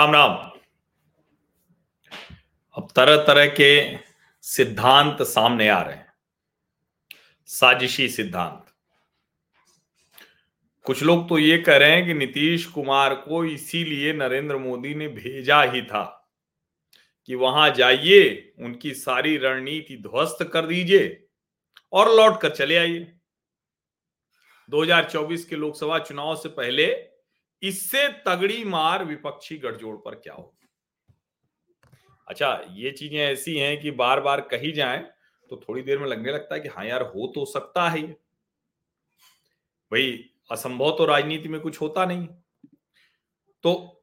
राम राम अब तरह तरह के सिद्धांत सामने आ रहे हैं। साजिशी सिद्धांत। कुछ लोग तो ये कह रहे हैं कि नीतीश कुमार को इसीलिए नरेंद्र मोदी ने भेजा ही था कि वहाँ जाइए, उनकी सारी रणनीति ध्वस्त कर दीजिए और लौट कर चले आइए। 2024 के लोकसभा चुनाव से पहले इससे तगड़ी मार विपक्षी गठजोड़ पर क्या हो? अच्छा ये चीज़ें ऐसी हैं कि बार बार कही जाए तो थोड़ी देर में लगने लगता है कि हाँ यार, हो तो सकता है भाई, असंभव तो राजनीति में कुछ होता नहीं। तो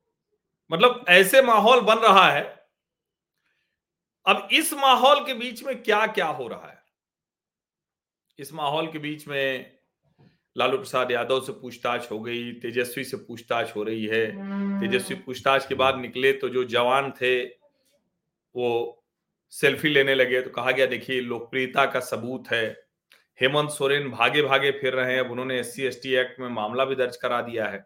मतलब ऐसे माहौल बन रहा है। अब इस माहौल के बीच में क्या क्या हो रहा है? इस माहौल के बीच में लालू प्रसाद यादव से पूछताछ हो गई, तेजस्वी से पूछताछ हो रही है। तेजस्वी पूछताछ के बाद निकले तो जो जवान थे, वो सेल्फी लेने लगे तो कहा गया, देखिए, लोकप्रियता का सबूत है। हेमंत सोरेन भागे भागे फिर रहे हैं। अब उन्होंने एस सी एक्ट में मामला भी दर्ज करा दिया है।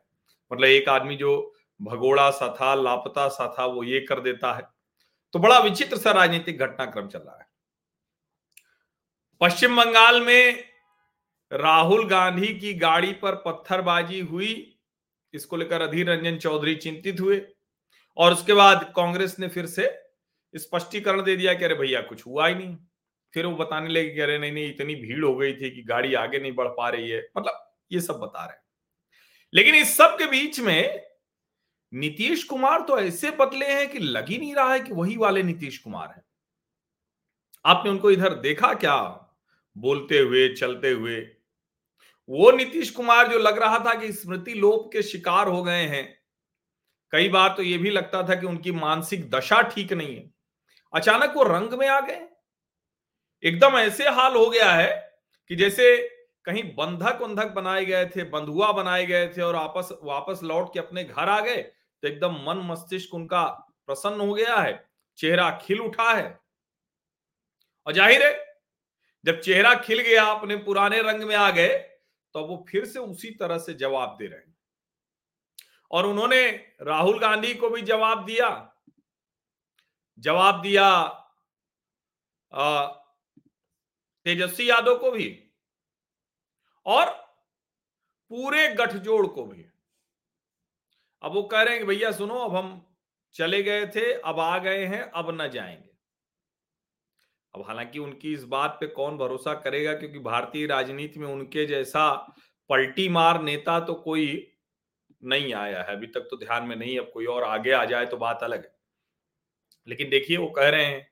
मतलब एक आदमी जो भगोड़ा सा था, लापता सा था, वो ये कर देता है। तो बड़ा विचित्र सा राजनीतिक घटनाक्रम चल रहा है। पश्चिम बंगाल में राहुल गांधी की गाड़ी पर पत्थरबाजी हुई, इसको लेकर अधीर रंजन चौधरी चिंतित हुए और उसके बाद कांग्रेस ने फिर से स्पष्टीकरण दे दिया कि अरे भैया कुछ हुआ ही नहीं। फिर वो बताने लगे कि अरे नहीं नहीं, इतनी भीड़ हो गई थी कि गाड़ी आगे नहीं बढ़ पा रही है। मतलब ये सब बता रहे हैं। लेकिन इस सब के बीच में नीतीश कुमार तो ऐसे बदले हैं कि लग ही नहीं रहा है कि वही वाले नीतीश कुमार हैं। आपने उनको इधर देखा क्या? बोलते हुए, चलते हुए वो नीतीश कुमार जो लग रहा था कि स्मृति लोप के शिकार हो गए हैं, कई बार तो ये भी लगता था कि उनकी मानसिक दशा ठीक नहीं है। अचानक वो रंग में आ गए। एकदम ऐसे हाल हो गया है कि जैसे कहीं बंधक बंधक बनाए गए थे, बंधुआ बनाए गए थे और आपस, वापस लौट के अपने घर आ गए तो एकदम मन मस्तिष्क उनका प्रसन्न हो गया है, चेहरा खिल उठा है। और ज़ाहिर है, जब चेहरा खिल गया, अपने पुराने रंग में आ गए तो वो फिर से उसी तरह से जवाब दे रहे हैं। और उन्होंने राहुल गांधी को भी जवाब दिया। जवाब दिया तेजस्वी यादव को भी और पूरे गठजोड़ को भी। अब वो कह रहे हैं भैया सुनो, अब हम चले गए थे, अब आ गए हैं, अब न जाएँगे। अब हालाँकि उनकी इस बात पे कौन भरोसा करेगा? क्योंकि भारतीय राजनीति में उनके जैसा पलटी मार नेता तो कोई नहीं आया है। अभी तक तो ध्यान में नहीं अब कोई और आगे आ जाए तो बात अलग है। लेकिन देखिए, वो कह रहे हैं,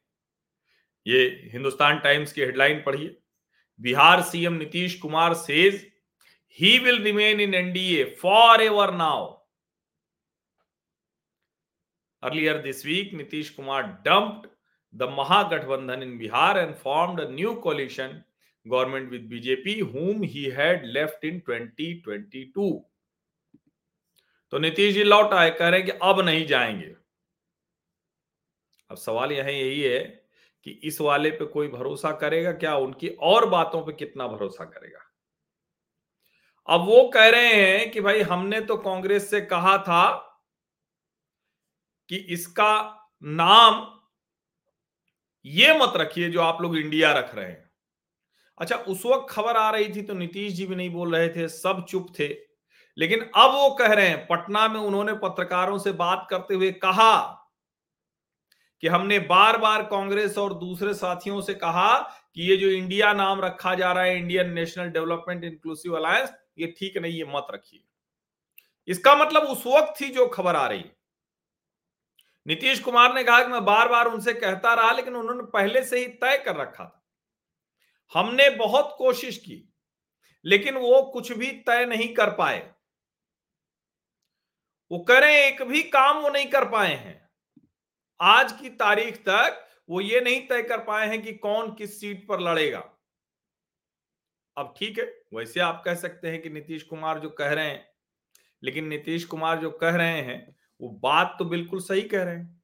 ये हिंदुस्तान टाइम्स की हेडलाइन पढ़िए। Bihar CM Nitish Kumar says he will remain in NDA forever now earlier this week Nitish Kumar dumped the Mahagathbandhan in Bihar and formed a new coalition government with BJP, whom he had left in 2022. तो नीतीश जी लौट आए कह रहे कि अब नहीं जाएँगे। अब सवाल यह यही है कि इस वाले पे कोई भरोसा करेगा क्या? उनकी और बातों पे कितना भरोसा करेगा? अब वो कह रहे हैं कि भाई हमने तो कांग्रेस से कहा था कि इसका नाम ये मत रखिए जो आप लोग इंडिया रख रहे हैं। अच्छा उस वक्त खबर आ रही थी तो नीतीश जी भी नहीं बोल रहे थे, सब चुप थे। लेकिन अब वो कह रहे हैं, पटना में उन्होंने पत्रकारों से बात करते हुए कहा कि हमने बार बार कांग्रेस और दूसरे साथियों से कहा कि ये जो इंडिया नाम रखा जा रहा है, Indian national development inclusive alliance, ये ठीक नहीं, ये मत रखिए। इसका मतलब उस वक्त थी जो खबर आ रही। नीतीश कुमार ने कहा कि मैं बार बार उनसे कहता रहा, लेकिन उन्होंने पहले से ही तय कर रखा था। हमने बहुत कोशिश की, लेकिन वो कुछ भी तय नहीं कर पाए। वो करें, एक भी काम वो नहीं कर पाए हैं। आज की तारीख तक वो ये नहीं तय कर पाए हैं कि कौन किस सीट पर लड़ेगा। अब ठीक है, वैसे आप कह सकते हैं कि नीतीश कुमार जो कह रहे हैं, लेकिन नीतीश कुमार जो कह रहे हैं वो बात तो बिल्कुल सही कह रहे हैं।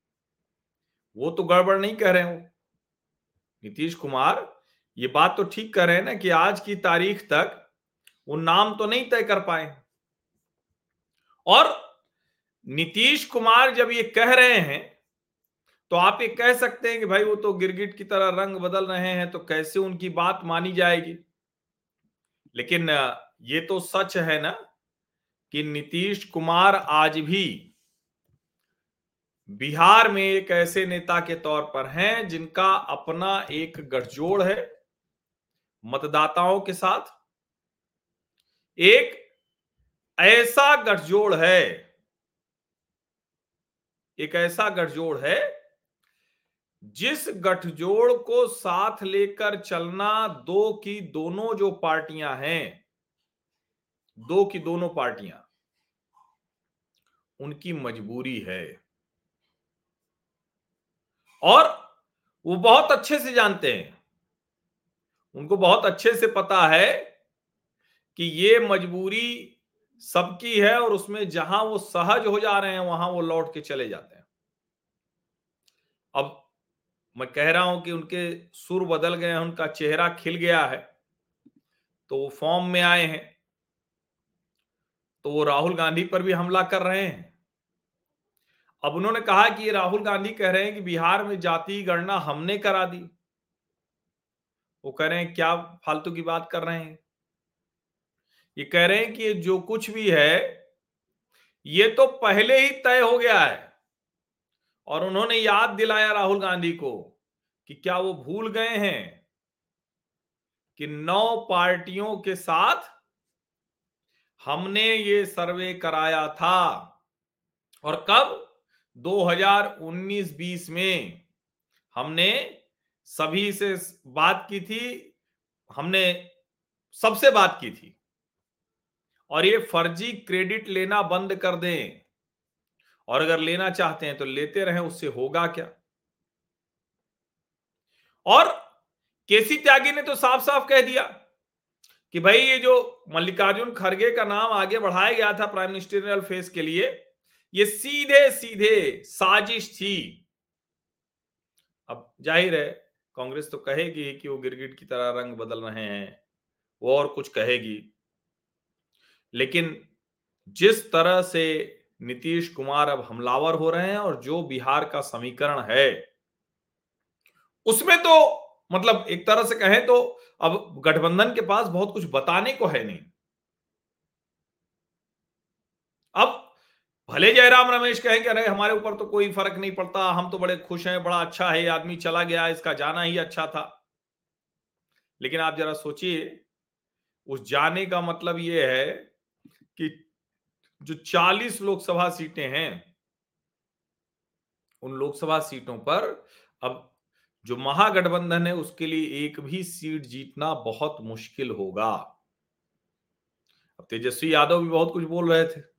वो तो गड़बड़ नहीं कह रहे हो। नीतीश कुमार, ये बात तो ठीक कह रहे हैं ना कि आज की तारीख तक वो नाम तो नहीं तय कर पाए। और नीतीश कुमार जब ये कह रहे हैं तो आप ये कह सकते हैं कि भाई वो तो गिरगिट की तरह रंग बदल रहे हैं तो कैसे उनकी बात मानी जाएगी? लेकिन, ये तो सच है ना कि नीतीश कुमार आज भी बिहार में एक ऐसे नेता के तौर पर हैं जिनका अपना एक गठजोड़ है मतदाताओं के साथ। एक ऐसा गठजोड़ है, एक ऐसा गठजोड़ है जिस गठजोड़ को साथ लेकर चलना दो की दोनों जो पार्टियाँ हैं, दो की दोनों पार्टियाँ, उनकी मजबूरी है। और वो बहुत अच्छे से जानते हैं। उनको बहुत अच्छे से पता है कि ये मजबूरी सबकी है और उसमें जहाँ वो सहज हो जा रहे हैं, वहाँ वो लौट के चले जाते हैं। अब मैं कह रहा हूँ कि उनके सुर बदल गए हैं, उनका चेहरा खिल गया है तो वो फॉर्म में आए हैं तो वो राहुल गांधी पर भी हमला कर रहे हैं। अब उन्होंने कहा कि ये राहुल गांधी कह रहे हैं कि बिहार में जाति गणना हमने करा दी। वो कह रहे हैं, क्या फालतू की बात कर रहे हैं? ये कह रहे हैं कि जो कुछ भी है, ये तो पहले ही तय हो गया है। और उन्होंने याद दिलाया राहुल गांधी को कि क्या वो भूल गए हैं कि नौ पार्टियों के साथ हमने ये सर्वे कराया था। और कब? 2019-20 में हमने सभी से बात की थी। हमने सबसे बात की थी। और ये फर्जी क्रेडिट लेना बंद कर दें। और अगर लेना चाहते हैं तो लेते रहें, उससे होगा क्या? और केसी त्यागी ने तो साफ़ साफ़ कह दिया कि भाई ये जो मल्लिकार्जुन खड़गे का नाम आगे बढ़ाया गया था प्राइम मिनिस्टरियल फेस के लिए ये सीधे सीधे साजिश थी। अब ज़ाहिर है, कांग्रेस तो कहेगी कि वो गिरगिट की तरह रंग बदल रहे हैं, वो और कुछ कहेगी। लेकिन जिस तरह से नीतीश कुमार अब हमलावर हो रहे हैं और जो बिहार का समीकरण है, उसमें तो मतलब एक तरह से कहें तो अब गठबंधन के पास बहुत कुछ बताने को है नहीं। अब भले जयराम रमेश कहें कि, अरे, हमारे ऊपर तो कोई फ़र्क नहीं पड़ता, हम तो बड़े खुश हैं, बड़ा अच्छा है आदमी चला गया, इसका जाना ही अच्छा था। लेकिन आप जरा सोचिए, उस जाने का मतलब यह है कि जो 40 लोकसभा सीटें हैं, उन लोकसभा सीटों पर अब जो महागठबंधन है, उसके लिए एक भी सीट जीतना बहुत मुश्किल होगा। अब तेजस्वी यादव भी बहुत कुछ बोल रहे थे।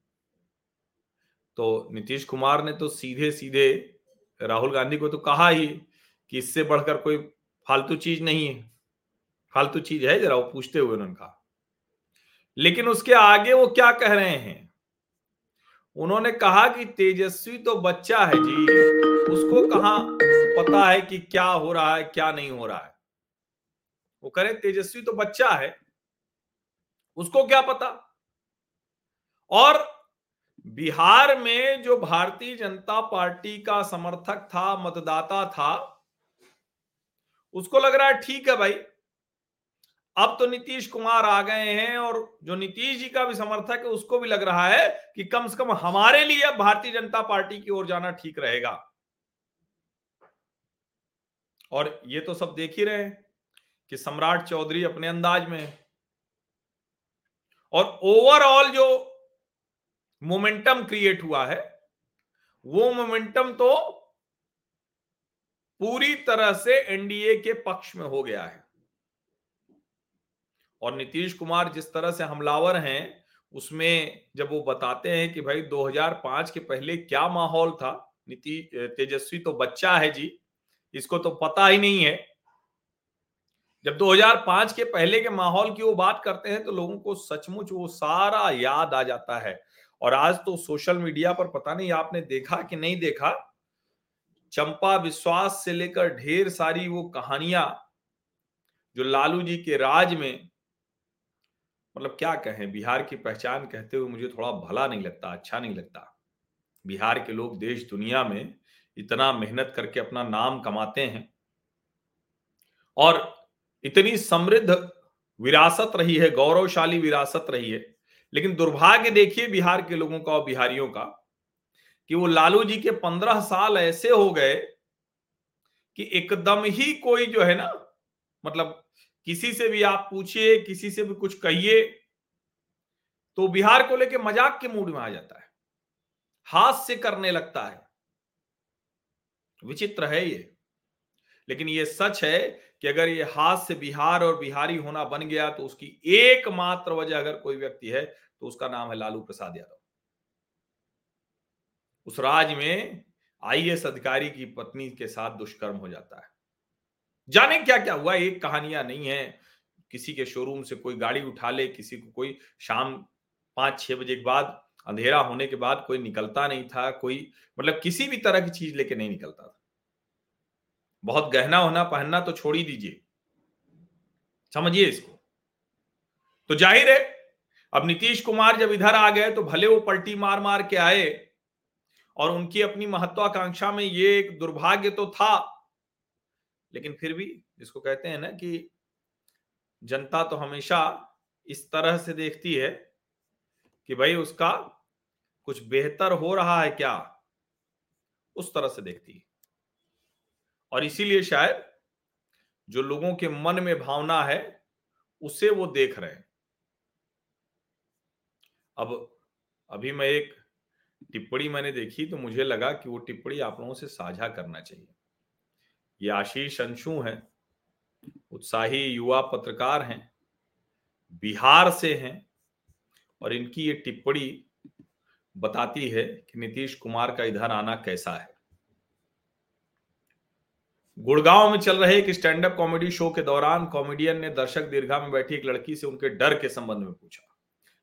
तो नीतीश कुमार ने तो सीधे सीधे राहुल गांधी को तो कहा ही कि इससे बढ़कर कोई फालतू चीज़ नहीं है। फालतू चीज़ है जरा, वो पूछते हुए उन्होंने कहा। लेकिन उसके आगे वो क्या कह रहे हैं? उन्होंने कहा कि तेजस्वी तो बच्चा है जी, उसको कहा पता है कि क्या हो रहा है, क्या नहीं हो रहा है? वो कह रहे तेजस्वी तो बच्चा है, उसको क्या पता? और बिहार में जो भारतीय जनता पार्टी का समर्थक था, मतदाता था, उसको लग रहा है ठीक है भाई। अब तो नीतीश कुमार आ गए हैं और जो नीतीश जी का भी समर्थक है, उसको भी लग रहा है कि कम से कम हमारे लिए अब भारतीय जनता पार्टी की ओर जाना ठीक रहेगा। और ये तो सब देख ही रहे हैं कि सम्राट चौधरी अपने अंदाज में और ओवरऑल जो मोमेंटम क्रिएट हुआ है। वो मोमेंटम तो पूरी तरह से एनडीए के पक्ष में हो गया है। और नीतीश कुमार जिस तरह से हमलावर हैं, उसमें जब वो बताते हैं कि भाई 2005 के पहले क्या माहौल था, नीति, तेजस्वी तो बच्चा है जी, इसको तो पता ही नहीं है। जब 2005 के पहले के माहौल की वो बात करते हैं तो लोगों को सचमुच वो सारा याद आ जाता है। और आज तो सोशल मीडिया पर पता नहीं आपने देखा कि नहीं देखा, चंपा विश्वास से लेकर ढेर सारी वो कहानियाँ जो लालू जी के राज में मतलब क्या कहें, बिहार की पहचान कहते हुए मुझे थोड़ा भला नहीं लगता अच्छा नहीं लगता। बिहार के लोग देश, दुनिया में इतना मेहनत करके अपना नाम कमाते हैं और इतनी समृद्ध विरासत रही है, गौरवशाली विरासत रही है। लेकिन दुर्भाग्य देखिए बिहार के लोगों का और बिहारियों का कि वो लालू जी के पंद्रह साल ऐसे हो गए कि एकदम ही कोई जो है ना मतलब किसी से भी आप पूछिए, किसी से भी कुछ कहिए तो बिहार को लेके मज़ाक के मूड में आ जाता है। हाथ से करने लगता है। विचित्र है ये। लेकिन ये सच है कि अगर ये हाथ से बिहार और बिहारी होना बन गया तो उसकी एकमात्र वजह अगर कोई व्यक्ति है तो उसका नाम है लालू प्रसाद यादव। उस राज में आईएएस अधिकारी की पत्नी के साथ दुष्कर्म हो जाता है। जाने क्या क्या हुआ? एक कहानियाँ नहीं है। किसी के शोरूम से कोई गाड़ी उठा ले, किसी को कोई शाम पाँच छह बजे के बाद, अंधेरा होने के बाद कोई निकलता नहीं था, कोई मतलब किसी भी तरह की चीज़ लेके नहीं निकलता था। बहुत गहना होना पहनना तो छोड़ ही दीजिए। समझिए इसको। तो ज़ाहिर है अब नीतीश कुमार जब इधर आ गए तो भले वो पलटी मार मार के आए और उनकी अपनी महत्वाकांक्षा में ये एक दुर्भाग्य तो था, लेकिन फिर भी जिसको कहते हैं ना कि जनता तो हमेशा इस तरह से देखती है कि भाई उसका कुछ बेहतर हो रहा है क्या, उस तरह से देखती है। और इसीलिए शायद जो लोगों के मन में भावना है, उसे वो देख रहे हैं। अब, अभी मैं एक टिप्पणी मैंने देखी तो मुझे लगा कि वो टिप्पणी आप लोगों से साझा करना चाहिए। ये आशीष अंशु हैं, उत्साही युवा पत्रकार हैं, बिहार से हैं और इनकी ये टिप्पणी बताती है कि नीतीश कुमार का इधर आना कैसा है। गुड़गांव में चल रहे एक स्टैंड अप कॉमेडी शो के दौरान कॉमेडियन ने दर्शक दीर्घा में बैठी एक लड़की से उनके डर के संबंध में पूछा।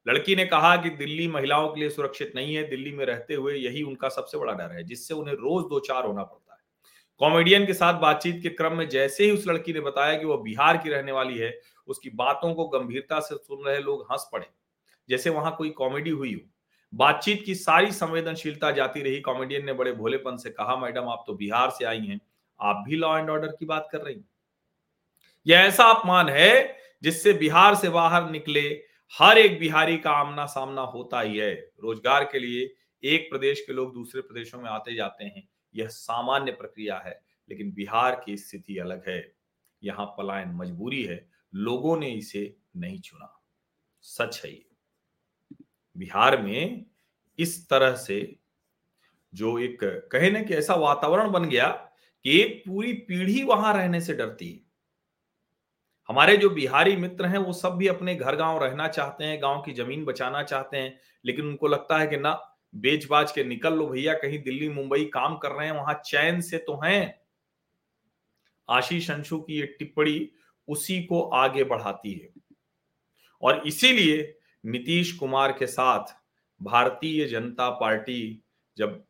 लड़की ने कहा कि दिल्ली महिलाओं के लिए सुरक्षित नहीं है, दिल्ली में रहते हुए यही उनका सबसे बड़ा डर है, जिससे उन्हें रोज दो चार होना पड़ता है। कॉमेडियन के साथ बातचीत के क्रम में जैसे ही उस लड़की ने बताया कि वह बिहार की रहने वाली है, उसकी बातों को गंभीरता से सुन रहे लोग हंस पड़े, जैसे वहाँ कोई कॉमेडी हुई हो। बातचीत की सारी संवेदनशीलता जाती रही, कॉमेडियन ने बड़े भोलेपन से कहा, मैडम, आप तो बिहार से आई हैं, आप भी लॉ एंड ऑर्डर की बात कर रही हैं। यह ऐसा अपमान है जिससे बिहार से बाहर निकले हर एक बिहारी का आमना सामना होता ही है। रोज़गार के लिए एक प्रदेश के लोग दूसरे प्रदेशों में आते जाते हैं, यह सामान्य प्रक्रिया है, लेकिन बिहार की स्थिति अलग है। यहाँ पलायन मजबूरी है, लोगों ने इसे नहीं चुना। सच है ये। बिहार में इस तरह से जो एक कहे ना कि ऐसा वातावरण बन गया कि एक पूरी पीढ़ी वहाँ रहने से डरती है। हमारे जो बिहारी मित्र हैं, वो सब भी अपने घर गाँव रहना चाहते हैं, गाँव की ज़मीन बचाना चाहते हैं, लेकिन उनको लगता है कि ना बेच बाज के निकल लो भैया, कहीं दिल्ली, मुंबई काम कर रहे हैं, वहाँ चैन से तो हैं। आशीष अंशु की ये टिप्पणी उसी को आगे बढ़ाती है। और इसीलिए नीतीश कुमार के साथ भारतीय जनता पार्टी जब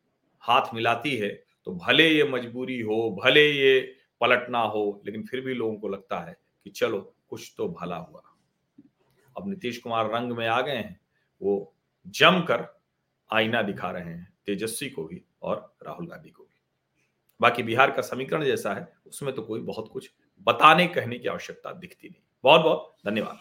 हाथ मिलाती है तो भले ये मजबूरी हो, भले ये पलटना हो, लेकिन फिर भी लोगों को लगता है कि चलो, कुछ तो भला हुआ। अब नीतीश कुमार रंग में आ गए हैं, वो जमकर आईना दिखा रहे हैं, तेजस्वी को भी और राहुल गांधी को भी। बाकी बिहार का समीकरण जैसा है, उसमें तो कोई बहुत कुछ बताने, कहने की आवश्यकता दिखती नहीं। बहुत बहुत धन्यवाद।